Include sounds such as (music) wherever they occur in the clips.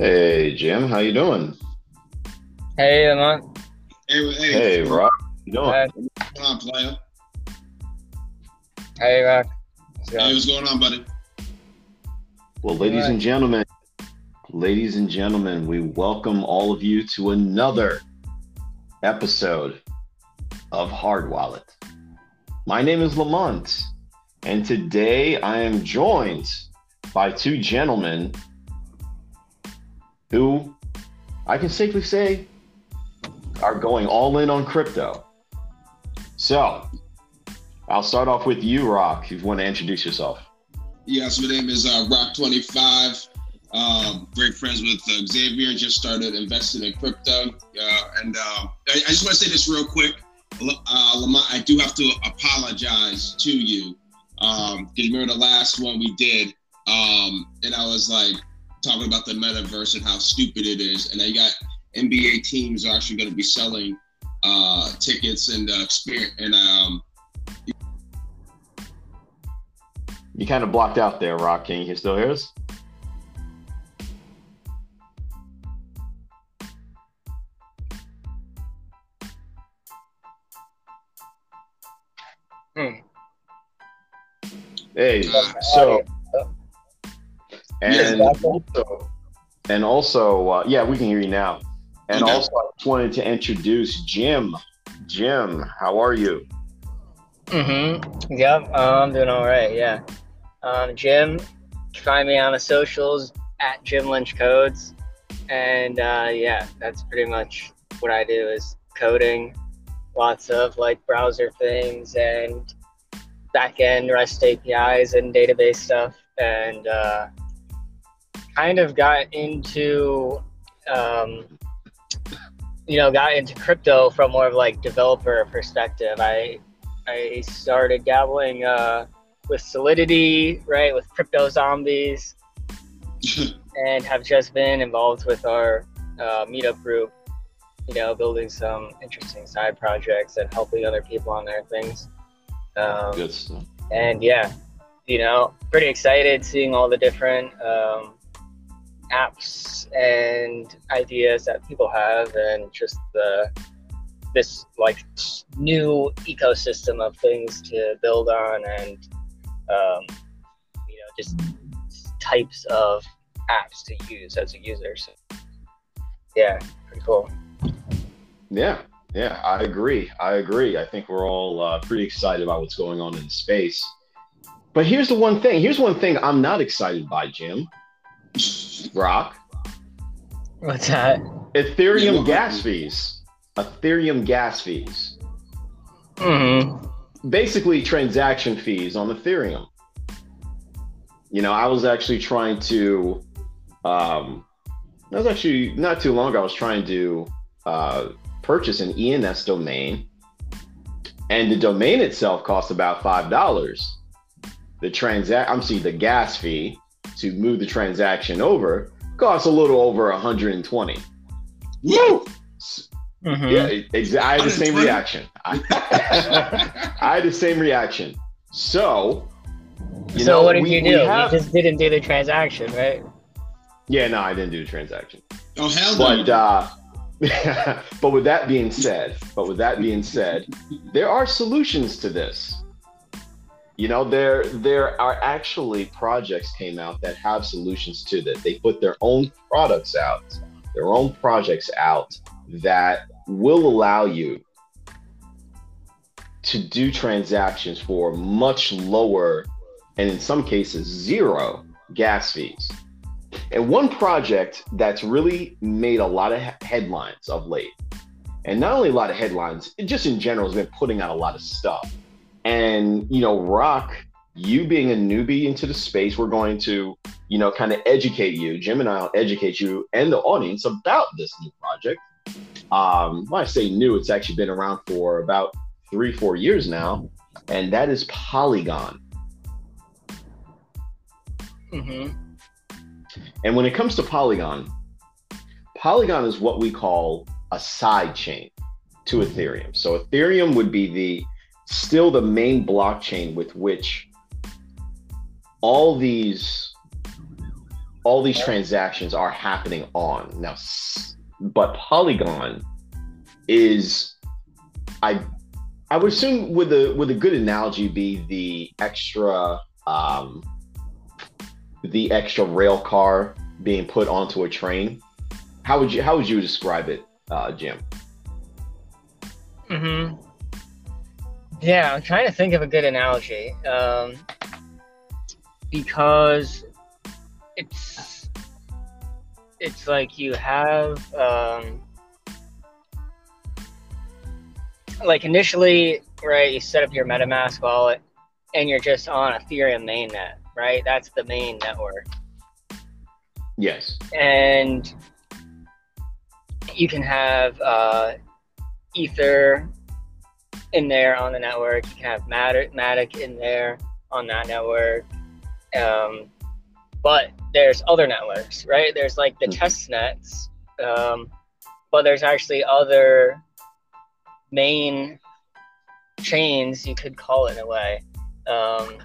Hey Jim, how you doing? Hey, Lamont. Hey, hey, Hey Roc, how you doing? Hi. what's going on, player? Hey, Roc. How's it Hey, what's going on, buddy? Well, ladies and gentlemen, ladies and gentlemen, we welcome all of you to another episode of Hard Wallet. My name is Lamont, and today I am joined by two gentlemen who I can safely say are going all in on crypto. So, I'll start off with you, Roc, if you want to introduce yourself. Yes, my name is uh, Roc25. Um, great friends with uh, Xavier. Just started investing in crypto. Uh, and uh, I, I just want to say this real quick. Uh, Lamont, I do have to apologize to you. Um, you remember the last one we did, um, and I was like talking about the metaverse and how stupid it is. And I got NBA teams are actually going to be selling uh, tickets and uh, experience and um, You kind of blocked out there, Roc. Can you still hear us? Hmm. Hey, so Yes, and also, and also, uh, yeah, we can hear you now. And Okay. also, I just wanted to introduce Jim. Jim, how are you? Mm-hmm. Yep, uh, I'm doing all right, yeah. Um, Jim, find me on the socials at Jim Lynch Codes. And uh, yeah, that's pretty much what I do is coding, lots of like browser things and backend REST APIs and database stuff. And uh, kind of got into um, you know got into crypto from more of like developer perspective. I i started dabbling uh with solidity right with CryptoZombies. (laughs) And have just been involved with our uh, meetup group you know building some interesting side projects and helping other people on their things. Um, Good stuff. and yeah, you know, pretty excited seeing all the different um, apps and ideas that people have, and just the this like new ecosystem of things to build on, and um, you know, just types of apps to use as a user. So yeah, pretty cool. Yeah, yeah, I agree. I agree. I think we're all uh, pretty excited about what's going on in space. But here's the one thing. Here's one thing I'm not excited by, Jim. Roc. What's that? Ethereum gas fees. Ethereum gas fees. Mm-hmm. Basically, transaction fees on Ethereum. You know, I was actually trying to. Um, that was actually not too long ago. I was trying to uh, purchase an ENS domain, and the domain itself cost about five dollars. The transact, I'm seeing the gas fee to move the transaction over costs a little over 120. Woo! Mm-hmm. Yeah, ex- I had the same reaction. I, (laughs) I had the same reaction. So, you so know, what did we- you do? have- You just didn't do the transaction, right? yeah, no, I didn't do the transaction. oh hell But no! uh, (laughs) but with that being said, but with that being said, there are solutions to this. You know, there there are actually projects came out that have solutions to that. They put their own products out, their own projects out that will allow you to do transactions for much lower and in some cases zero gas fees. And one project that's really made a lot of headlines of late, and not only a lot of headlines, it just in general has been putting out a lot of stuff. And, you know, Roc, you being a newbie into the space, we're going to, you know, kind of educate you. Jim and I will educate you and the audience about this new project. Um, when I say new, it's actually been around for about three, four years now, and that is Polygon. Mm-hmm. And when it comes to Polygon, Polygon is what we call a side chain to Ethereum. So Ethereum would be the still the main blockchain with which all these all these transactions are happening on now, but Polygon is, I, I would assume with a with a good analogy be the extra, um, the extra rail car being put onto a train. How would you how would you describe it, uh, Jim? Hmm. Yeah, I'm trying to think of a good analogy. Um, because it's it's like you have um, like initially right you set up your metamask wallet and you're just on ethereum mainnet right that's the main network yes and you can have uh, ether in there on the network you can have matic, matic in there on that network um, but there's other networks, right? There's like the mm-hmm. test nets, um, but there's actually other main chains, you could call it in a way. Um,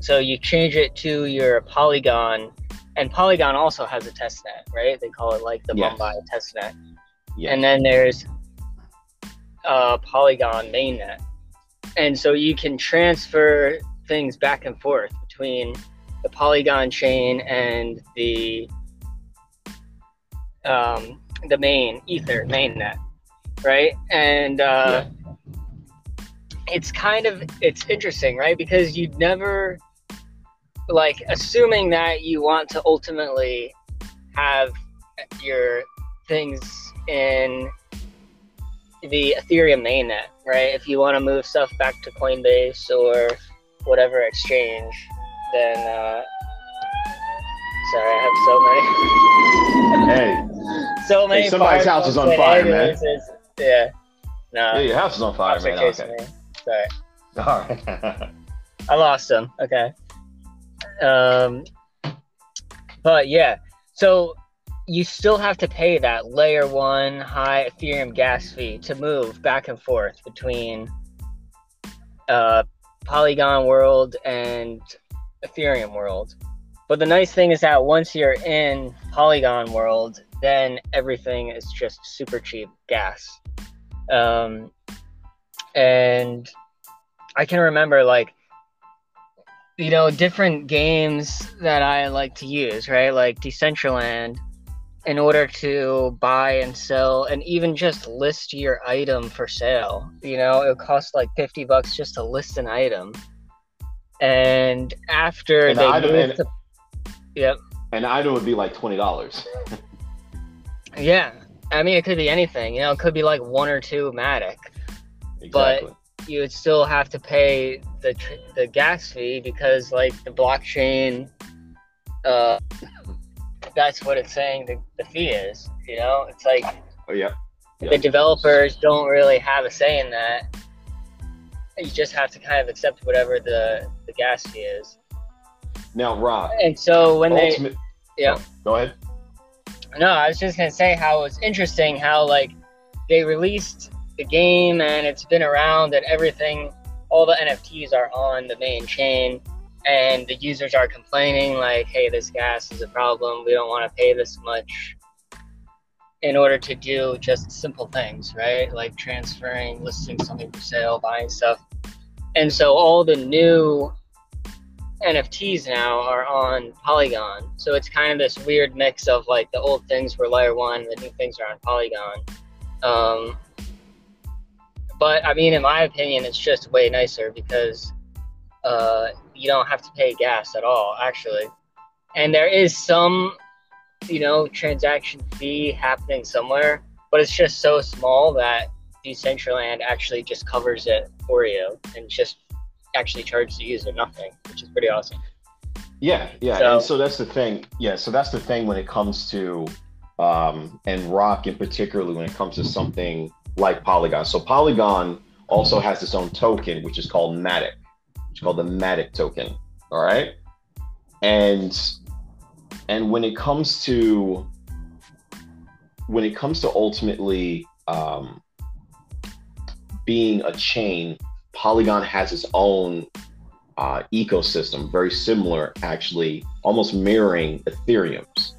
so you change it to your Polygon, and Polygon also has a test net, right? They call it like the yes. Mumbai test net. Yes. And then there's uh, Polygon mainnet. And so you can transfer things back and forth between the Polygon chain and the um, the main Ether mainnet, right? And uh, yeah. it's kind of it's interesting, right? Because you'd never like assuming that you want to ultimately have your things in the Ethereum mainnet, right? If you want to move stuff back to Coinbase or whatever exchange, then uh, sorry, I have so many. (laughs) hey, so many. Hey, somebody's house is on fire, man. yeah, no. Yeah, your house is on fire, man. Okay. Me. Sorry. All right. (laughs) I lost him. Okay. Um, but yeah, so you still have to pay that layer one high Ethereum gas fee to move back and forth between uh, Polygon World and Ethereum world. But the nice thing is that once you're in Polygon world, then everything is just super cheap gas. Um, and I can remember like you know different games that I like to use, right? Like Decentraland in order to buy and sell and even just list your item for sale. You know, it costs like 50 bucks just to list an item. And after and they the moved to, yep. An item would be like twenty dollars. yeah, I mean it could be anything. You know, it could be like one or two Matic, exactly. but you would still have to pay the the gas fee because like the blockchain, uh, that's what it's saying the, the fee is. You know, it's like oh yeah. The developers don't really have a say in that you just have to kind of accept whatever the the gas fee is. Now, Rob. And so when ultimate, they, yeah, oh, go ahead. No, I was just gonna say how it's interesting how like they released the game and it's been around and everything. All the NFTs are on the main chain, and the users are complaining like, "Hey, this gas is a problem. We don't want to pay this much." in order to do just simple things, right? Like transferring, listing something for sale, buying stuff. And so all the new NFTs now are on Polygon. So it's kind of this weird mix of like the old things were layer one, the new things are on Polygon. Um, but I mean, in my opinion, it's just way nicer because uh, you don't have to pay gas at all, actually. And there is some, you know, transaction fee happening somewhere, but it's just so small that Decentraland actually just covers it for you and just actually charges the user nothing, which is pretty awesome. Yeah, yeah. So, and so that's the thing. Yeah, so that's the thing when it comes to um, and Roc in particularly when it comes to something like Polygon. So Polygon also has its own token, which is called Matic, called the Matic token. All right. And and when it comes to when it comes to ultimately um, being a chain, Polygon has its own uh, ecosystem, very similar, actually, almost mirroring Ethereum's.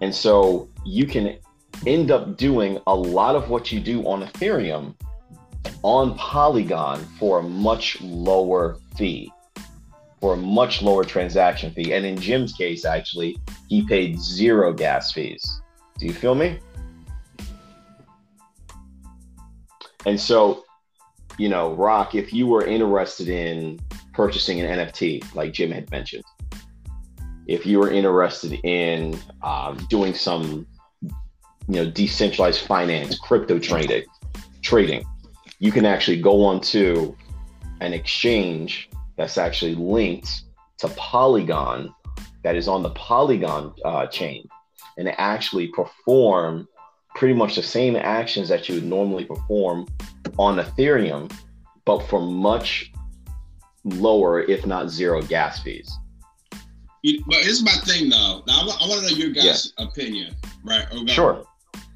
And so you can end up doing a lot of what you do on Ethereum on Polygon for a much lower fee, for a much lower transaction fee. And in Jim's case, actually, he paid zero gas fees. Do you feel me? And so, you know, Roc, if you were interested in purchasing an NFT, like Jim had mentioned, if you were interested in um, doing some, you know, decentralized finance, crypto trading, trading, you can actually go onto an exchange that's actually linked to Polygon, that is on the Polygon uh, chain, and actually perform pretty much the same actions that you would normally perform on Ethereum, but for much lower, if not zero, gas fees. You, but here's my thing, though. Now, I, I want to know your guys' yeah. opinion, right? Okay. Sure.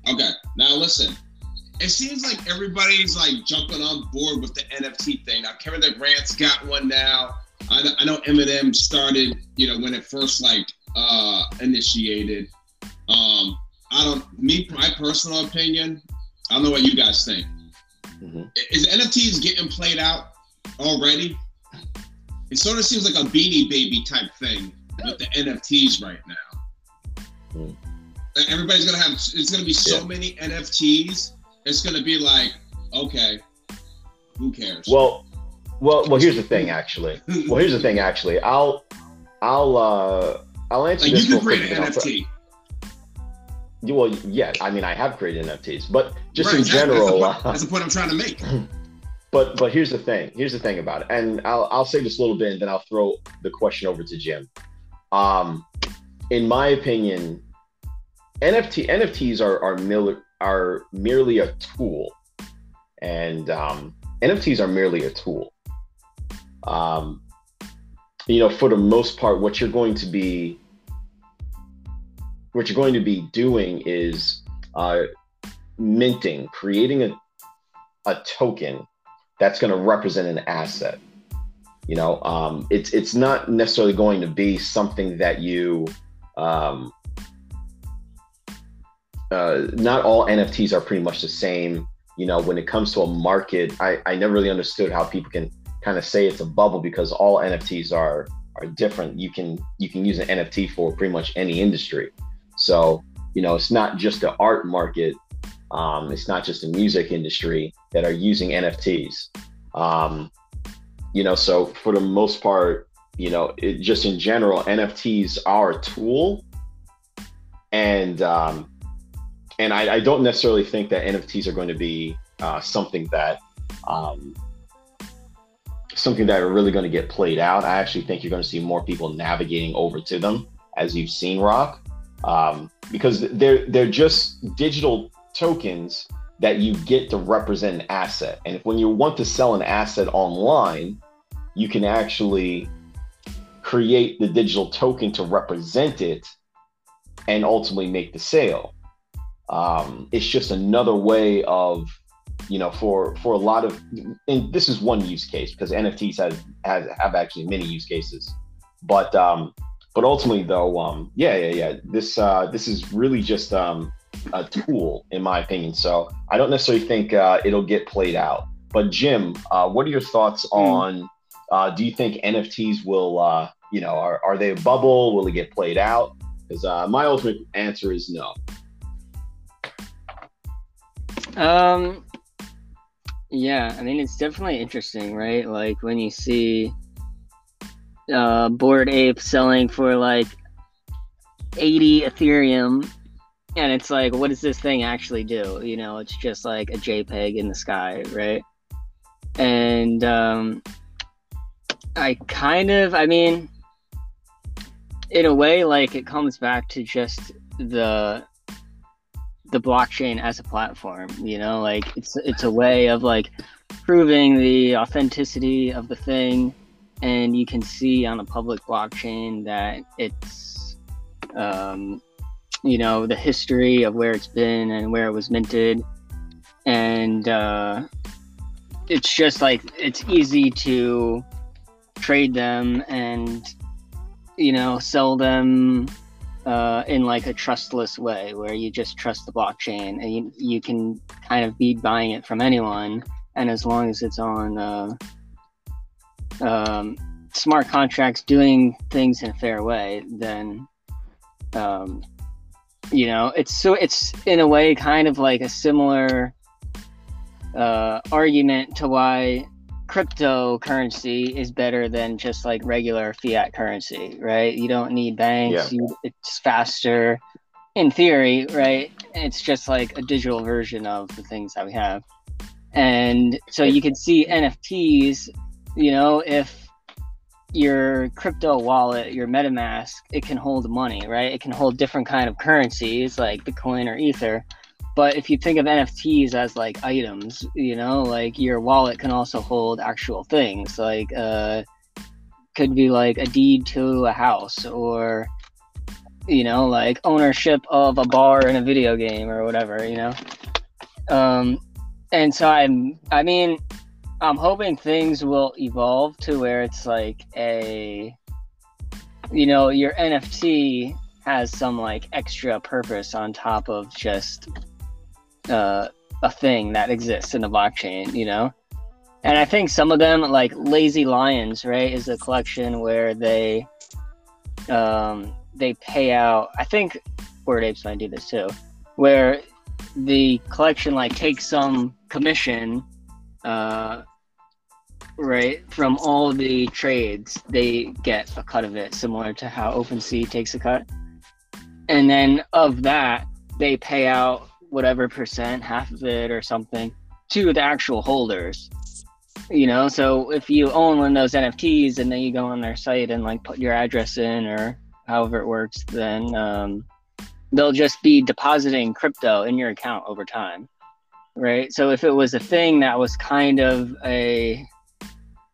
Okay. Now, listen. It seems like everybody's like jumping on board with the NFT thing. Now, Kevin Durant's got one now. I, I know Eminem started, you know, when it first like uh initiated. Um, I don't. Me, my personal opinion. I don't know what you guys think. Mm-hmm. Is NFTs getting played out already? It sort of seems like a beanie baby type thing with the NFTs right now. Mm. Everybody's gonna have. It's gonna be so yeah. many NFTs. It's gonna be like, okay, who cares? Well, well, well. Here's the thing, actually. well, here's the thing, actually. I'll, I'll, uh, I'll answer like this. You can create an NFT well, yeah, I mean, I have created NFTs, but just right, in exactly. general, that's the, point, that's the point I'm trying to make. (laughs) But but here's the thing. Here's the thing about it, and I'll I'll say this a little bit, and then I'll throw the question over to Jim. Um, in my opinion, NFT NFTs are are mil- are merely a tool, and um, NFTs are merely a tool. Um, you know, for the most part, what you're going to be what you're going to be doing is uh, minting, creating a, a token that's going to represent an asset. You know, um, it's it's not necessarily going to be something that you. Um, uh, not all NFTs are pretty much the same. You know, when it comes to a market, I, I never really understood how people can kind of say it's a bubble because all NFTs are are different. You can you can use an NFT for pretty much any industry. So, you know, it's not just the art market, um, it's not just the music industry that are using NFTs. Um, you know, so for the most part, you know, it, just in general, NFTs are a tool, and um, and I, I don't necessarily think that NFTs are going to be uh, something that um, something that are really going to get played out. I actually think you're going to see more people navigating over to them, as you've seen, Roc um, because they're they're just digital tokens that you get to represent an asset. And if when you want to sell an asset online, you can actually create the digital token to represent it and ultimately make the sale. Um, it's just another way of, you know, for for a lot of, and this is one use case because NFTs have have, have actually many use cases, but um, but ultimately though um yeah yeah yeah this uh this is really just um a tool in my opinion. So i don't necessarily think uh, it'll get played out. But jim uh, what are your thoughts mm. on uh, do you think nfts will uh, you know are, are they a bubble? Will it get played out? Because uh, my ultimate answer is no um yeah i mean it's definitely interesting right like when you see uh, Bored Ape selling for like 80 Ethereum. And it's like, what does this thing actually do? You know, it's just like a JPEG in the sky, right? And um, I kind of, I mean, in a way, like it comes back to just the the blockchain as a platform you know like it's it's a way of like proving the authenticity of the thing. And you can see on a public blockchain that it's um, you know the history of where it's been and where it was minted. And uh, it's just like it's easy to trade them and you know sell them uh, in like a trustless way where you just trust the blockchain and you, you can kind of be buying it from anyone. And as long as it's on uh, um, smart contracts doing things in a fair way then um, you know it's so it's in a way kind of like a similar uh, argument to why cryptocurrency is better than just like regular fiat currency, right? You don't need banks. Yeah. You, it's faster in theory, right? It's just like a digital version of the things that we have. And so you can see NFTs, you know, if your crypto wallet, your MetaMask, it can hold money, right? It can hold different kind of currencies like Bitcoin or Ether but if you think of NFTs as like items, you know, like your wallet can also hold actual things, like uh, could be like a deed to a house or you know, like ownership of a bar in a video game or whatever, you know. Um, and so I'm, I mean, I'm hoping things will evolve to where it's like a, you know, your NFT has some like extra purpose on top of just uh, a thing that exists in the blockchain, you know? And I think some of them, like Lazy Lions, right, is a collection where they um, they pay out. I think Bored Apes might do this too, where the collection like takes some commission, uh, right, from all the trades. They get a cut of it, similar to how OpenSea takes a cut, and then of that they pay out whatever percent, half of it or something, to the actual holders. You know, so if you own one of those NFTs and then you go on their site and like put your address in or however it works, then um, they'll just be depositing crypto in your account over time. Right. So if it was a thing that was kind of a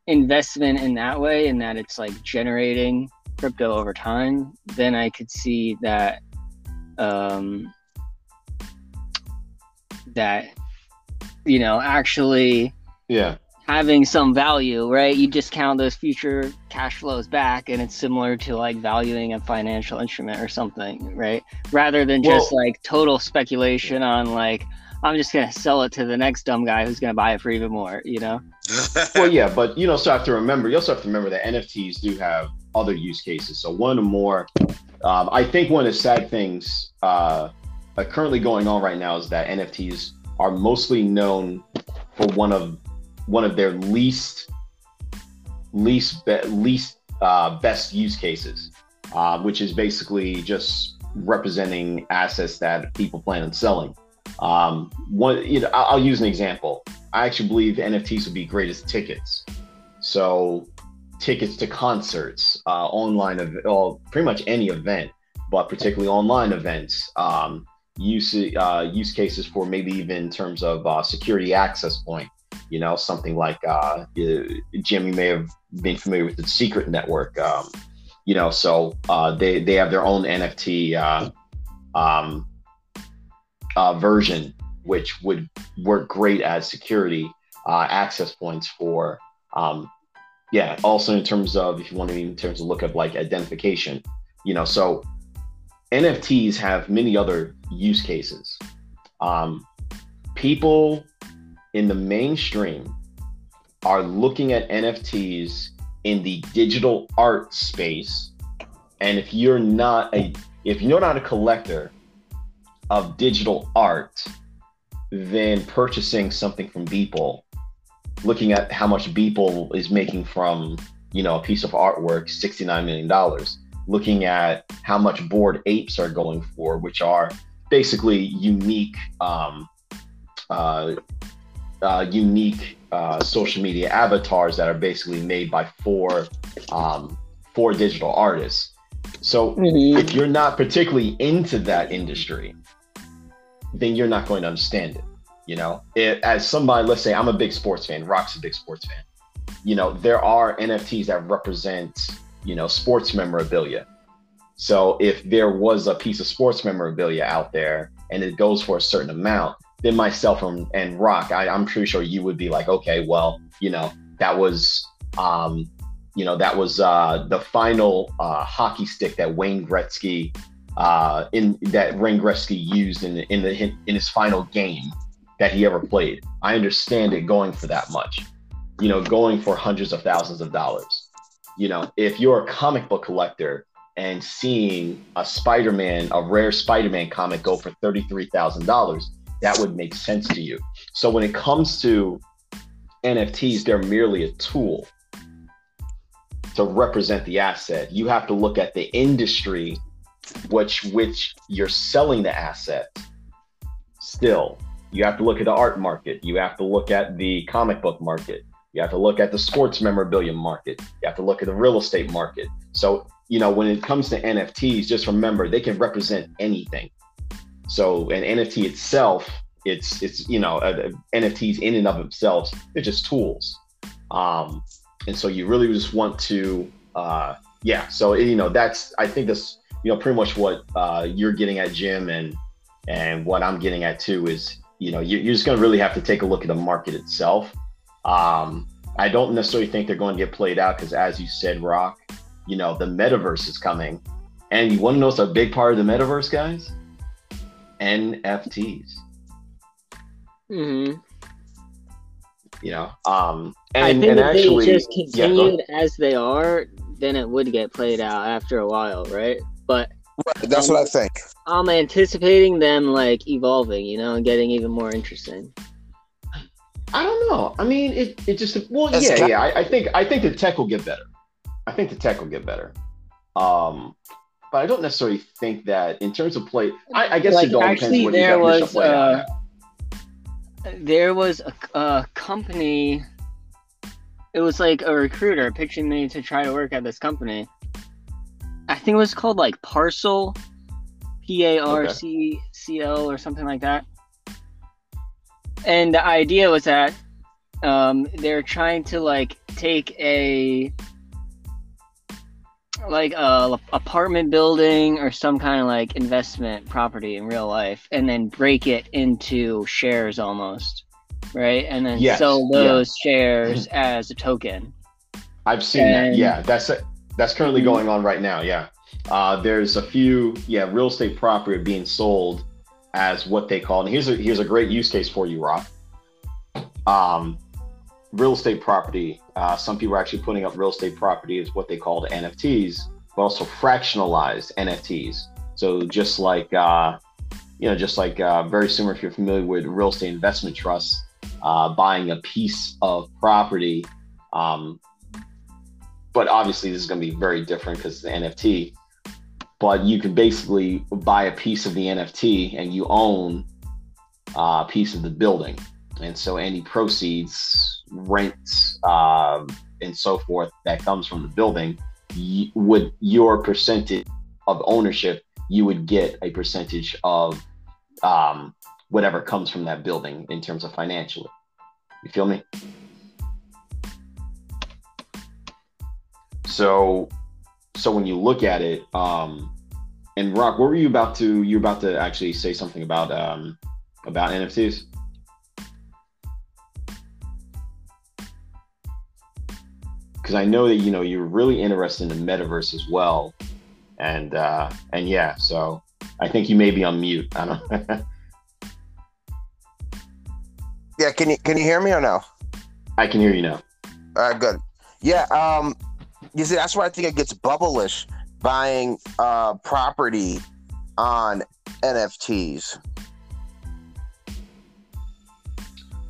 investment in that way and that it's like generating crypto over time, then I could see that um, that you know actually yeah. having some value right? You discount those future cash flows back and it's similar to like valuing a financial instrument or something right? Rather than just well, like total speculation on like i'm just going to sell it to the next dumb guy who's going to buy it for even more you know? (laughs) Well yeah but you also have to remember you also have to remember that nfts do have other use cases. So one of the more um, i think one of the sad things uh, uh, currently going on right now is that NFTs are mostly known for one of one of their least least be, least uh, best use cases, uh, which is basically just representing assets that people plan on selling. Um, one, you know, I'll, I'll use an example. I actually believe NFTs would be great as tickets. So, tickets to concerts, uh, online, of, well, pretty much any event, but particularly online events. Um, use uh, use cases for maybe even in terms of uh, security access point. You know, something like uh, Jim, you may have been familiar with the Secret Network. Um, you know, so uh, they they have their own NFT uh, um, uh, version, which would work great as security uh, access points for. Um, yeah, also in terms of if you want to in terms of look at like identification, you know, so NFTs have many other use cases. Um, people in the mainstream are looking at NFTs in the digital art space. And if you're not a if you're not a collector of digital art, then purchasing something from Beeple, looking at how much Beeple is making from you know a piece of artwork, $69 million looking at how much bored apes are going for, which are basically unique, um, uh, uh, unique uh, social media avatars that are basically made by four um, four digital artists. So mm-hmm. if you're not particularly into that industry, then you're not going to understand it. You know, it, as somebody, let's say I'm a big sports fan, Roc's a big sports fan. You know, there are NFTs that represent you know, sports memorabilia. So if there was a piece of sports memorabilia out there and it goes for a certain amount, then myself and, and Roc, I, I'm pretty sure you would be like, okay, well, you know, that was um, you know, that was uh, the final uh, hockey stick that Wayne Gretzky uh, in that Wayne Gretzky used in in the in his final game that he ever played. I understand it going for that much, you know, going for hundreds of thousands of dollars. You know, if you're a comic book collector and seeing a Spider-Man, a rare Spider-Man comic go for thirty-three thousand dollars, that would make sense to you. So when it comes to NFTs, they're merely a tool to represent the asset. You have to look at the industry which which you're selling the asset still. You have to look at the art market. You have to look at the comic book market. You have to look at the sports memorabilia market. You have to look at the real estate market. So, you know, when it comes to NFTs, just remember they can represent anything. So, an NFT itself, it's it's you know, uh, NFTs in and of themselves, they're just tools. Um, and so you really just want to, uh, yeah. So you know, that's I think that's you know, pretty much what uh, you're getting at, Jim, and and what I'm getting at too is, you know, you're just going to really have to take a look at the market itself. Um, I don't necessarily think they're going to get played out because, as you said, Roc, you know, the metaverse is coming, and you want to know what's a big part of the metaverse, guys? NFTs. hmm You know, um, and, I and, think and if actually, they just yeah, continued as they are, then it would get played out after a while, right? But Right, that's what I think. I'm anticipating them like evolving, you know, and getting even more interesting. I don't know. I mean, it, it just well, It's yeah, yeah. I, I think I think the tech will get better. I think the tech will get better. Um, but I don't necessarily think that in terms of play. I, I guess Like, it all actually, depends what there was, uh. There was a, a company. It was like a recruiter pitching me to try to work at this company. I think it was called like Parcel, P A R C C L or something like that. And the idea was that um, they're trying to like take a like a apartment building or some kind of like investment property in real life and then break it into shares almost right and then Yes, sell those shares as a token I've seen that. Yeah, that's that's currently Mhm. going on right now. Yeah, uh, there's a few yeah real estate property being sold as what they call. And here's a here's a great use case for you, Roc. Um, real estate property. Uh, some people are actually putting up real estate property as what they call the NFTs, but also fractionalized NFTs. So just like uh, you know, just like uh, very similar if you're familiar with real estate investment trusts, uh, buying a piece of property. Um, but obviously this is going to be very different because it's the NFT. But you can basically buy a piece of the NFT and you own a piece of the building, and so any proceeds, rent, um, and so forth that comes from the building, y- would your percentage of ownership, you would get a percentage of um, whatever comes from that building in terms of financially. You feel me? So, so when you look at it, um, and Roc, what were you about to? You're about to actually say something about um, about NFTs. Because I know that you know you're really interested in the metaverse as well, and uh, and yeah, so I think you may be on mute. I don't. (laughs) Yeah, can you can you hear me or no? I can hear you now. All right, good. Yeah, um, you see, that's why I think it gets bubblish buying uh property on NFTs.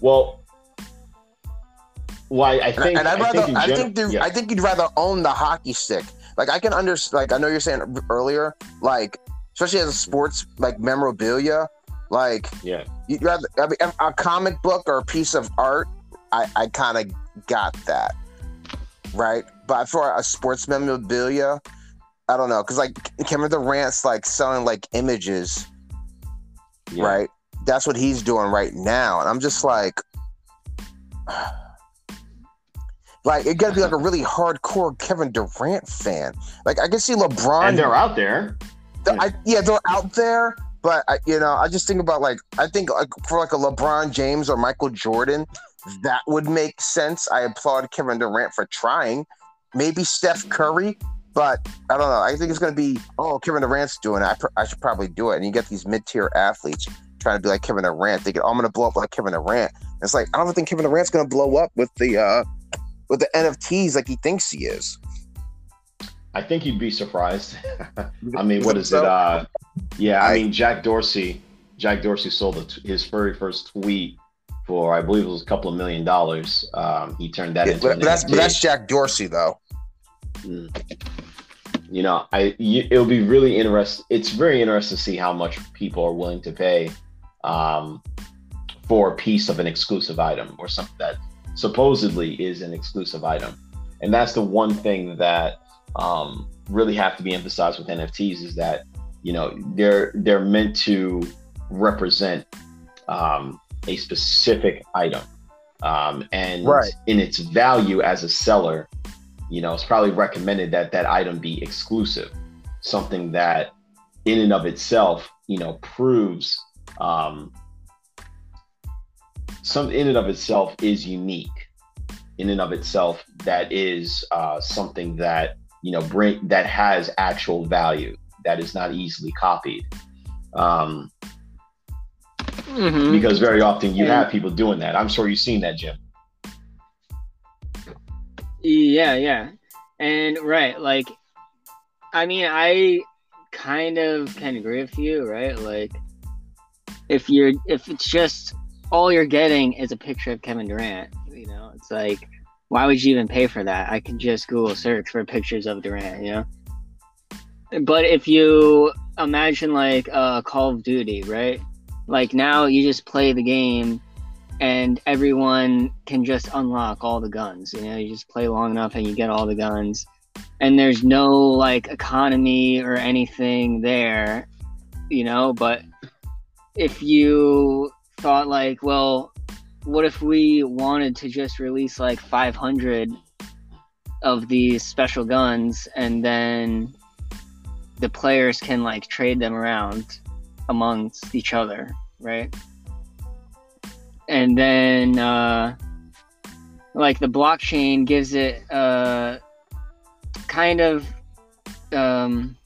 Well, well, I, I think and I'd I rather, think, in I think, the, yeah. I think you'd rather own the hockey stick. Like I can understand. Like I know you're saying earlier, like especially as a sports like memorabilia, like yeah. you'd rather I mean, a comic book or a piece of art. I I kind of got that, right? But for a sports memorabilia, I don't know, because like Kevin Durant's like selling like images, yeah. right? That's what he's doing right now, and I'm just like, (sighs) like it got to be like a really hardcore Kevin Durant fan. Like I can see LeBron. And they're out there. Th- I, yeah, they're out there, but I, you know, I just think about like I think like for like a LeBron James or Michael Jordan, that would make sense. I applaud Kevin Durant for trying, maybe Steph Curry, but I don't know. I think it's going to be, oh, Kevin Durant's doing it. I, pr- I should probably do it. And you get these mid tier athletes trying to be like Kevin Durant. They get, oh, I'm going to blow up like Kevin Durant. And it's like, I don't think Kevin Durant's going to blow up with the, uh, with the NFTs like he thinks he is. I think you'd be surprised. (laughs) I mean, what is it? Uh, yeah, I mean, Jack Dorsey. Jack Dorsey sold his very first tweet for, I believe it was a couple of million dollars. Um, he turned that Yeah, into. but that's but that's Jack Dorsey though. Mm. You know, I you, it'll be really interesting. It's very interesting to see how much people are willing to pay um, for a piece of an exclusive item or something that supposedly is an exclusive item. And that's the one thing that um, really have to be emphasized with NFTs is that you know they're they're meant to represent um, a specific item, um, and Right. in its value as a seller, you know, it's probably recommended that that item be exclusive, something that in and of itself, you know, proves um, some in and of itself is unique. In and of itself, that is uh, something that you know bring that has actual value that is not easily copied. Um, Mhm. because very often you have people doing that. I'm sure you've seen that, Jim. Yeah, yeah. And right, like I mean, I kind of can agree with you, right? Like if you're if it's just all you're getting is a picture of Kevin Durant, you know, it's like why would you even pay for that? I can just Google search for pictures of Durant, you know? But if you imagine like uh Call of Duty, right? Like now you just play the game and everyone can just unlock all the guns. You know, you just play long enough and you get all the guns, and there's no like economy or anything there, you know. But if you thought like, well, what if we wanted to just release like 500 of these special guns and then the players can like trade them around amongst each other, right? And then uh, like the blockchain gives it uh, kind of um,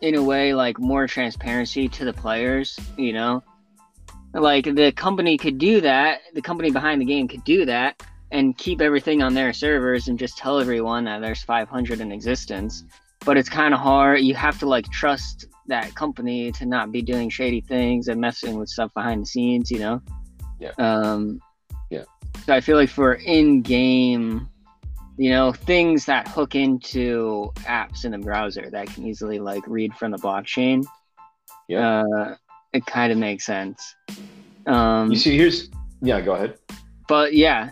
in a way like more transparency to the players you know? Like the company could do that the company behind the game could do that and keep everything on their servers and just tell everyone that there's 500 in existence. But it's kind of hard you have to like trust that company to not be doing shady things and messing with stuff behind the scenes you know Yeah. um Yeah. so i feel like for in-game you know things that hook into apps in the browser that can easily like read from the blockchain Yeah. uh it kind of makes sense um You see, here's yeah. Go ahead. but yeah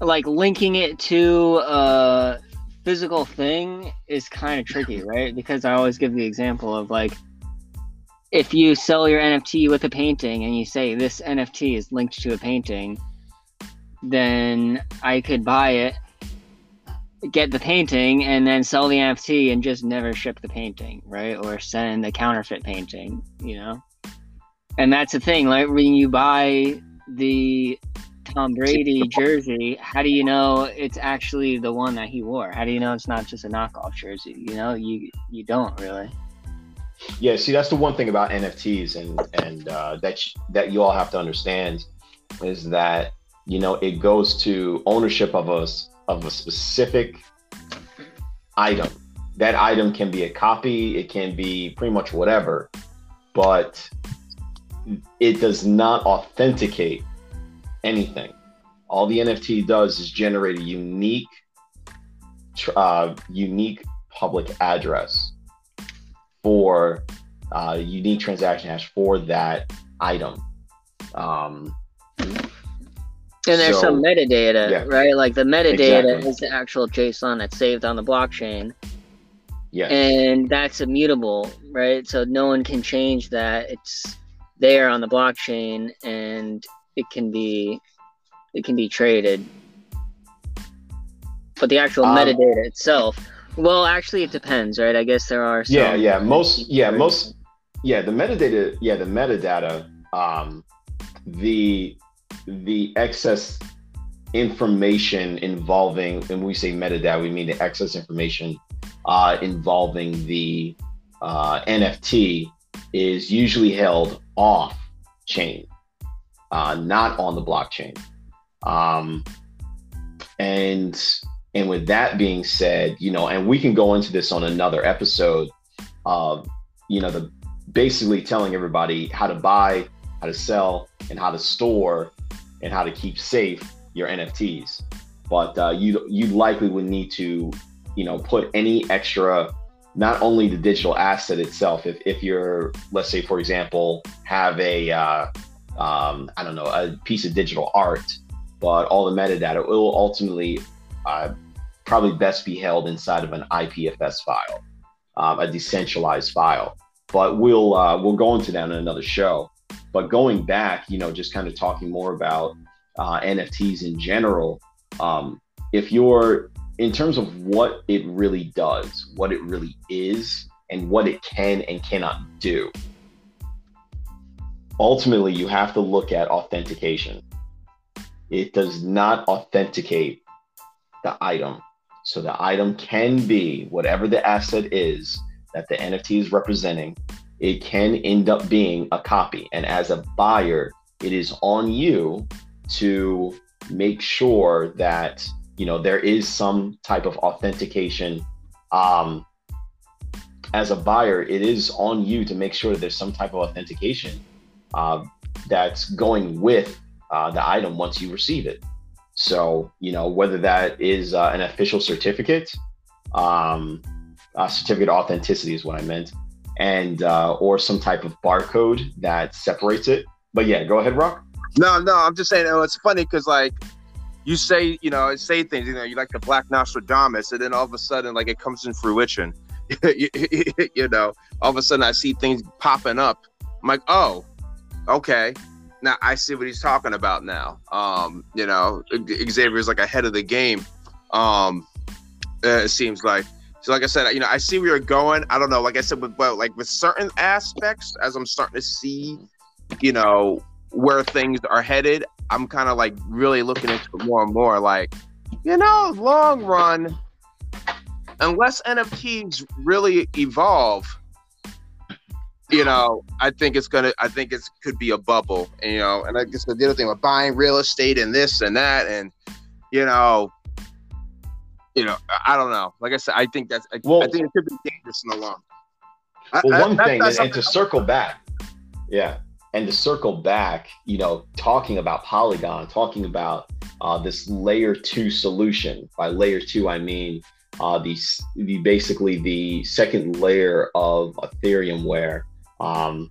like linking it to a physical thing is kind of tricky right? Because i always give the example of like if you sell your nft with a painting and you say this nft is linked to a painting then i could buy it get the painting and then sell the nft and just never ship the painting right? Or send a counterfeit painting you know? And that's the thing like when you buy the Tom Brady jersey, how do you know it's actually the one that he wore? How do you know it's not just a knockoff jersey? You know, you you don't really. Yeah, see, that's the one thing about NFTs, and and uh, that sh- that you all have to understand is that you know it goes to ownership of a of a specific item. That item can be a copy, it can be pretty much whatever, but it does not authenticate anything. All the NFT does is generate a unique, uh, unique public address for uh, unique transaction hash for that item. Um, And there's So- some metadata, yeah. right? Like the metadata Exactly. is the actual JSON that's saved on the blockchain, yes. and that's immutable, right? So no one can change that. It's there on the blockchain, and it can be it can be traded. But the actual Um, metadata itself, well, actually, it depends, right? I guess there are some. yeah, yeah. Most, yeah, most, yeah. The metadata, yeah, the metadata, um, the the excess information involving, and when we say metadata, we mean the excess information uh, involving the uh, NFT is usually held off chain, uh, not on the blockchain. Um, and and with that being said, you know, and we can go into this on another episode of, you know, the basically telling everybody how to buy, how to sell, and how to store, and how to keep safe your NFTs. But uh, you you likely would need to, you know, put any extra, not only the digital asset itself. If if you're, let's say, for example, have a, uh, um, I don't know, a piece of digital art, but all the metadata it will ultimately uh, probably best be held inside of an IPFS file, um, a decentralized file. But we'll uh, we'll go into that in another show. But going back, you know, just kind of talking more about uh, NFTs in general. Um, if you're in terms of what it really does, what it really is, and what it can and cannot do, ultimately you have to look at authentication. It does not authenticate the item. So the item can be whatever the asset is that the NFT is representing, it can end up being a copy. And as a buyer, it is on you to make sure that you know there is some type of authentication um, as a buyer it is on you to make sure that there's some type of authentication uh, that's going with uh, the item once you receive it so you know whether that is uh, an official certificate um, a certificate of authenticity is what i meant and uh, or some type of barcode that separates it but yeah go ahead Roc no, no, I'm just saying. Oh, it's funny because like you say, you know, say things. You know, you like the Black Nostradamus, and then all of a sudden, like it comes in fruition. (laughs) you, you know, all of a sudden, I see things popping up. I'm like, oh, okay. Now I see what he's talking about. Now, um, you know, Xavier's like ahead of the game. Um, uh, it seems like. So, like I said, you know, I see where you're going. I don't know. Like I said, with, but like with certain aspects, as I'm starting to see, you know, where things are headed, I'm kind of like really looking into it more and more. Like, you know, long run, unless NFTs really evolve, you know, I think it's gonna. I think it's could be a bubble. You know, and I guess the other thing with buying real estate and this and that, and you know, you know, I don't know. Like I said, I think that's. Well, I think it could be dangerous in the long. Well, I, one I, thing, and, and to circle back, yeah, and to circle back, you know, talking about Polygon, talking about uh, this layer two solution. By layer two, I mean uh, the, the basically the second layer of Ethereum, where um,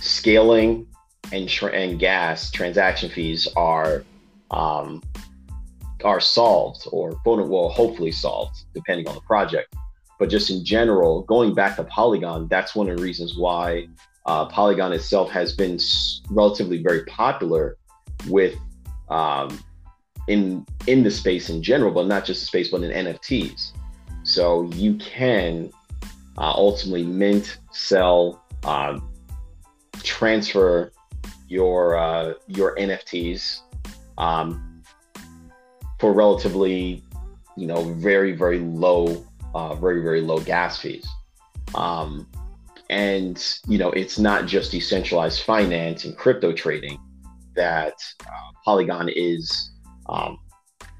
scaling and tra- and gas transaction fees are um, are solved or well, hopefully solved, depending on the project. But just in general, going back to Polygon, that's one of the reasons why uh, Polygon itself has been relatively very popular with um, in in the space in general, but not just the space, but in NFTs. So you can uh, ultimately mint, sell, uh, transfer your uh, your NFTs um, for relatively, you know, very very low, uh, very very low gas fees. Um, and you know, it's not just decentralized finance and crypto trading that uh, Polygon is um,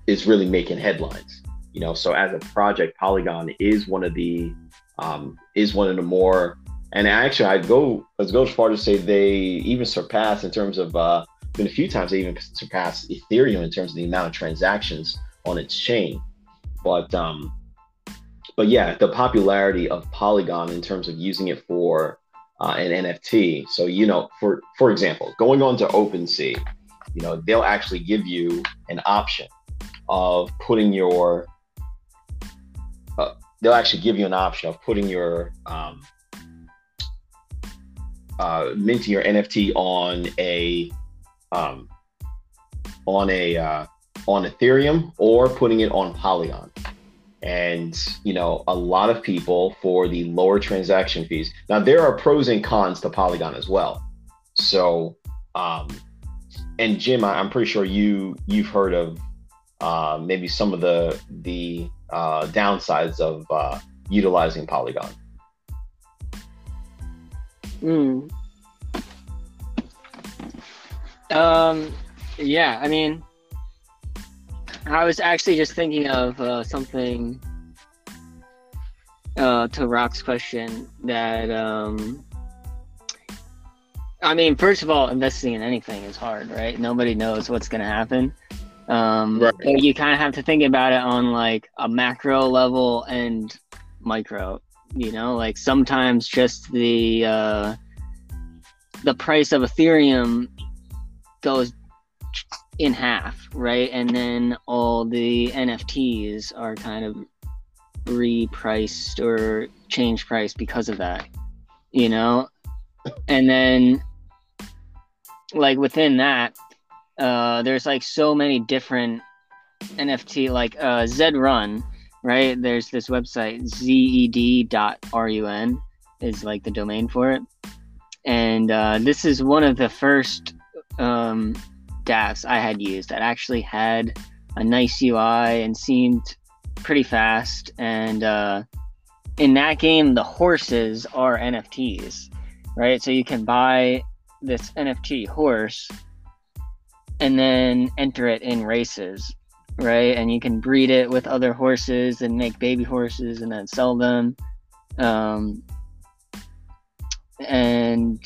is really making headlines. You know, so as a project, Polygon is one of the um, is one of the more and actually I'd go let's go as far to say they even surpass in terms of uh, been a few times they even surpass Ethereum in terms of the amount of transactions on its chain. But um, but yeah, the popularity of Polygon in terms of using it for uh, an NFT. So you know, for for example, going on to OpenSea, you know, they'll actually give you an option of putting your. They'll actually give you an option of putting your um, uh, minting your NFT on a um, on a uh, on Ethereum or putting it on Polygon. And you know a lot of people for the lower transaction fees. Now there are pros and cons to polygon as well. So um and Jim, I, am pretty sure you you've heard of uh, maybe some of the the uh, downsides of uh, utilizing Polygon. Hmm. Um. Yeah. I mean, I was actually just thinking of uh, something uh, to Roc's question that um, I mean, first of all, investing in anything is hard, right? Nobody knows what's going to happen. Um, right. you kind of have to think about it on like a macro level and micro. You know, like sometimes just the uh, the price of Ethereum goes in half, right? And then all the NFTs are kind of repriced or change price because of that, you know? And then, like, within that, uh, there's like so many different NFT, like uh, Zed Run, right? There's this website, zed.run is like the domain for it. And uh, this is one of the first um, DApps I had used that actually had a nice UI and seemed pretty fast. And uh, in that game, the horses are NFTs, right? So you can buy this NFT horse and then enter it in races, right? And you can breed it with other horses and make baby horses and then sell them. Um, and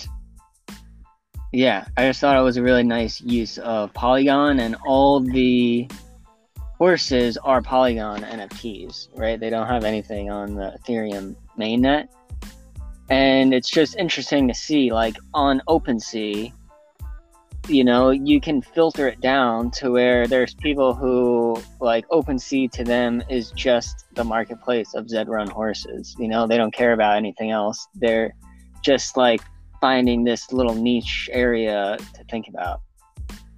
yeah, I just thought it was a really nice use of Polygon, and all the horses are Polygon NFTs, right? They don't have anything on the Ethereum mainnet. And it's just interesting to see, like on OpenSea, you know, you can filter it down to where there's people who like OpenSea to them is just the marketplace of Zed Run horses. You know, they don't care about anything else. They're just like finding this little niche area to think about.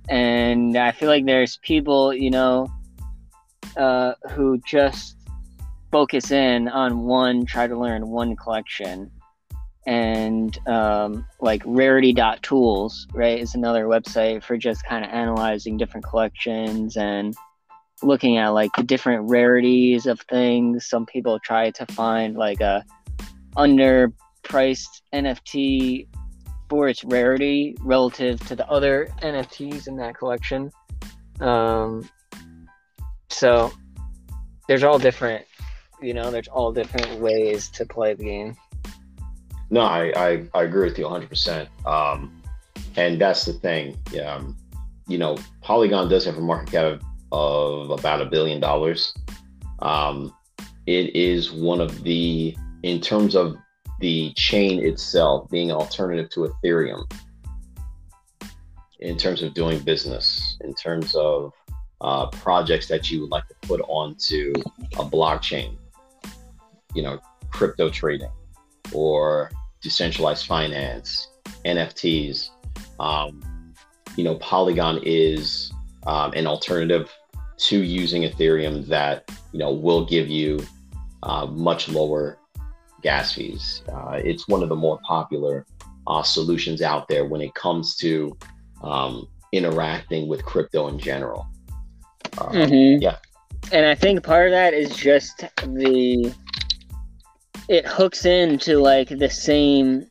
And I feel like there's people, you know, uh, who just focus in on one, try to learn one collection. And um, like rarity.tools, right, is another website for just kind of analyzing different collections and looking at like the different rarities of things. Some people try to find like a underpriced NFT for its rarity relative to the other NFTs in that collection. Um, so there's all different, you know, there's all different ways to play the game. No, I, I, I agree with you 100%. Um, and that's the thing. Um, you know, Polygon does have a market cap of about a billion dollars. Um, it is one of the, in terms of the chain itself being an alternative to Ethereum in terms of doing business, in terms of uh, projects that you would like to put onto a blockchain, you know, crypto trading or decentralized finance, NFTs. Um, you know, Polygon is um, an alternative to using Ethereum that you know will give you uh, much lower gas fees. Uh, it's one of the more popular uh, solutions out there when it comes to um, interacting with crypto in general. Uh, mm-hmm. Yeah. And I think part of that is just the it hooks into like the same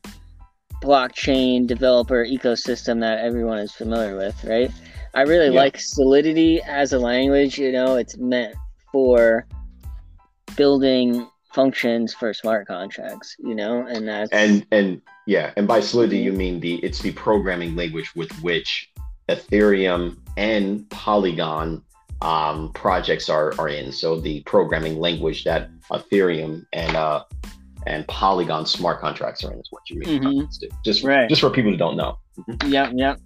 blockchain developer ecosystem that everyone is familiar with, right? I really yeah. like Solidity as a language, you know, it's meant for building functions for smart contracts, you know, and that's and and yeah, and by Solidity you mean the it's the programming language with which Ethereum and Polygon um, projects are are in. So the programming language that Ethereum and uh and Polygon smart contracts are in is what you mean. Mm-hmm. Just right. just for people who don't know. Mm-hmm. Yep, yep.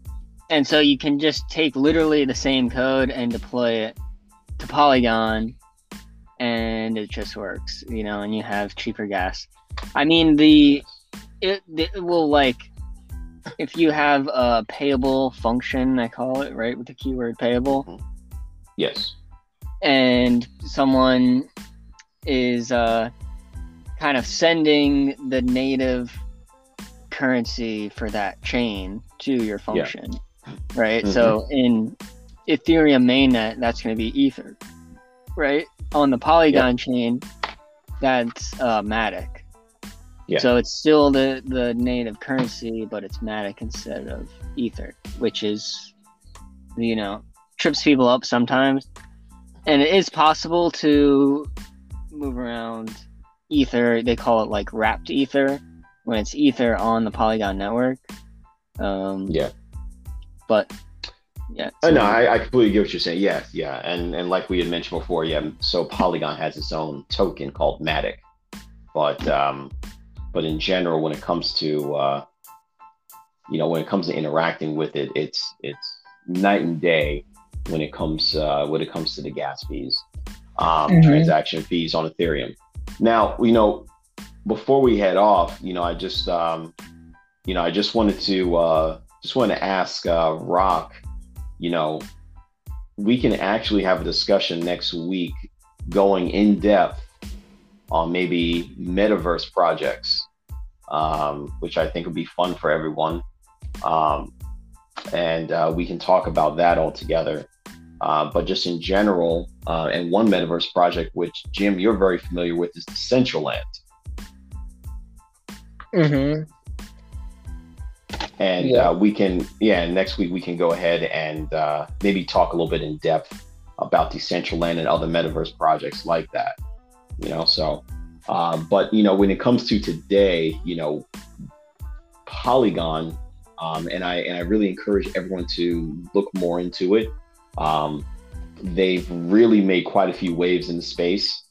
And so you can just take literally the same code and deploy it to Polygon and it just works, you know, and you have cheaper gas. I mean, the it, it will like if you have a payable function, I call it right with the keyword payable. Mm-hmm. Yes. And someone is uh, kind of sending the native currency for that chain to your function. Yeah. right? So in Ethereum mainnet, that's going to be Ether, right? On the Polygon chain, that's uh, Matic. Yeah. So it's still the the native currency, but it's Matic instead of Ether, which is, you know, trips people up sometimes. And it is possible to move around Ether. They call it like wrapped Ether when it's Ether on the Polygon network. Um, Yeah. But yeah. Oh, so- no, I, I completely get what you're saying. Yeah, yeah, and and like we had mentioned before, yeah. So Polygon has its own token called Matic, but um, but in general, when it comes to uh, you know, when it comes to interacting with it, it's it's night and day when it comes uh, when it comes to the gas fees, um, Mhm. transaction fees on Ethereum. Now, you know, before we head off, you know, I just um, you know, I just wanted to uh, just want to ask uh, Roc you know, we can actually have a discussion next week going in depth on maybe metaverse projects, um, which I think would be fun for everyone. Um, and uh, we can talk about that all together. Uh, but just in general, uh, and one metaverse project, which Jim, you're very familiar with, is Decentraland. Mhm. and Yeah. uh, we can yeah next week we can go ahead and uh, maybe talk a little bit in depth about Decentraland and other metaverse projects like that you know so um, but you know when it comes to today you know polygon um, and i and i really encourage everyone to look more into it um, they've really made quite a few waves in the space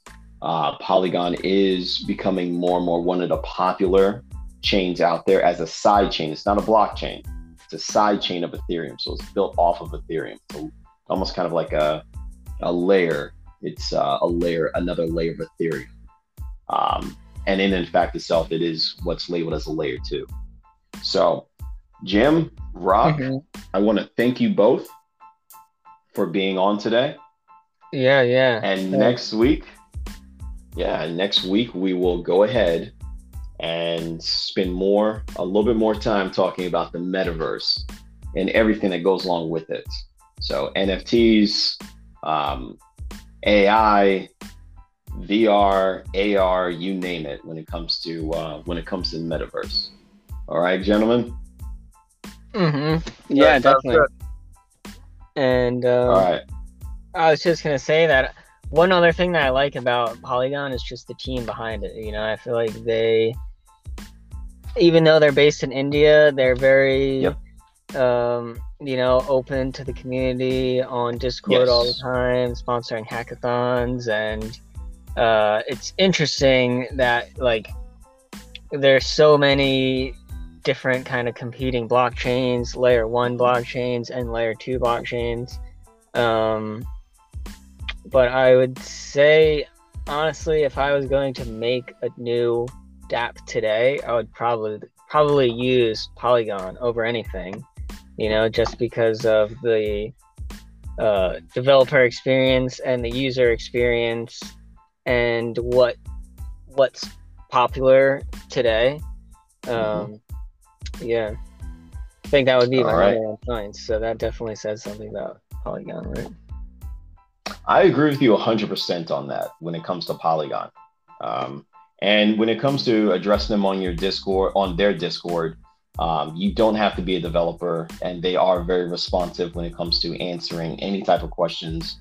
uh, polygon is becoming more and more one of the popular chains out there as a side chain. It's not a blockchain. It's a side chain of Ethereum. So it's built off of Ethereum. So almost kind of like a a layer. It's uh, a layer, another layer of Ethereum. Um, and in in fact itself, it is what's labeled as a layer two. So, Jim, Roc, Mhm. I want to thank you both for being on today. Yeah, yeah. And Yeah. next week, yeah, next week we will go ahead and spend more, a little bit more time talking about the metaverse and everything that goes along with it. So NFTs, um, AI, VR, AR, you name it. When it comes to uh, when it comes to the metaverse. All right, gentlemen. Mm-hmm. Yeah, sounds definitely. And um, All right. I was just gonna say that one other thing that I like about Polygon is just the team behind it. You know, I feel like they, even though they're based in India, they're very, Yep. um, you know, open to the community on Discord all the time, sponsoring hackathons, and uh, it's interesting that like there's so many different kind of competing blockchains, layer one blockchains and layer two blockchains. Um, but I would say, honestly, if I was going to make a new DApp today, I would probably probably use Polygon over anything. You know, just because of the uh, developer experience and the user experience and what what's popular today. Um, Yeah, I think that would be my All right. number one point. So that definitely says something about Polygon, right? I agree with you 100% on that when it comes to Polygon. Um, and when it comes to addressing them on your Discord, on their Discord, um, you don't have to be a developer, and they are very responsive when it comes to answering any type of questions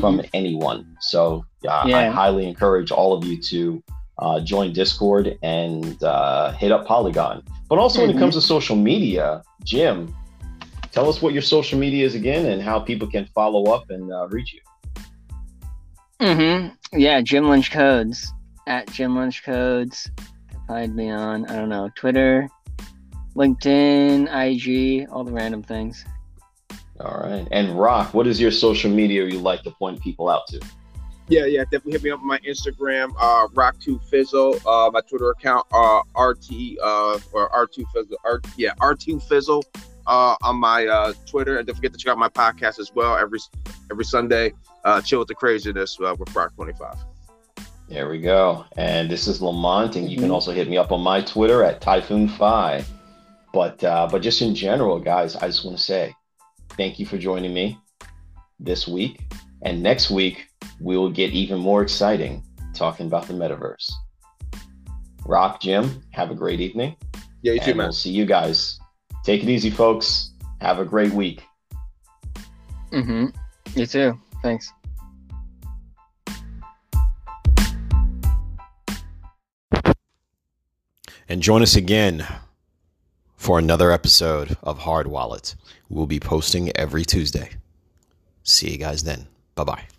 from anyone. So uh, I highly encourage all of you to uh, join Discord and uh, hit up Polygon. But also when it comes to social media, Jim, tell us what your social media is again and how people can follow up and uh, reach you. Mm-hmm. Yeah, Jim Lynch Codes at Jim Lynch Codes. Find me on I don't know Twitter, LinkedIn, IG, all the random things. All right. And Roc, what is your social media you like to point people out to? Yeah, yeah, definitely hit me up on my Instagram, uh, Rock2Fizzle, uh, my Twitter account, uh, RT, uh, or R2Fizzle, R, yeah, R2Fizzle, uh, on my uh, Twitter, and don't forget to check out my podcast as well every every Sunday. Uh, chill with the craziness uh, with Roc25. There we go. And this is Lamont, and you can Mhm. also hit me up on my Twitter at Typhoon Five. But uh, but just in general, guys, I just want to say, thank you for joining me this week. And next week, we will get even more exciting talking about the metaverse. Roc, Jim, have a great evening. Yeah, you too, man. We'll see you guys. Take it easy, folks. Have a great week. Mm-hmm. You too. Thanks. And join us again for another episode of Hard Wallet. We'll be posting every Tuesday. See you guys then. Bye bye.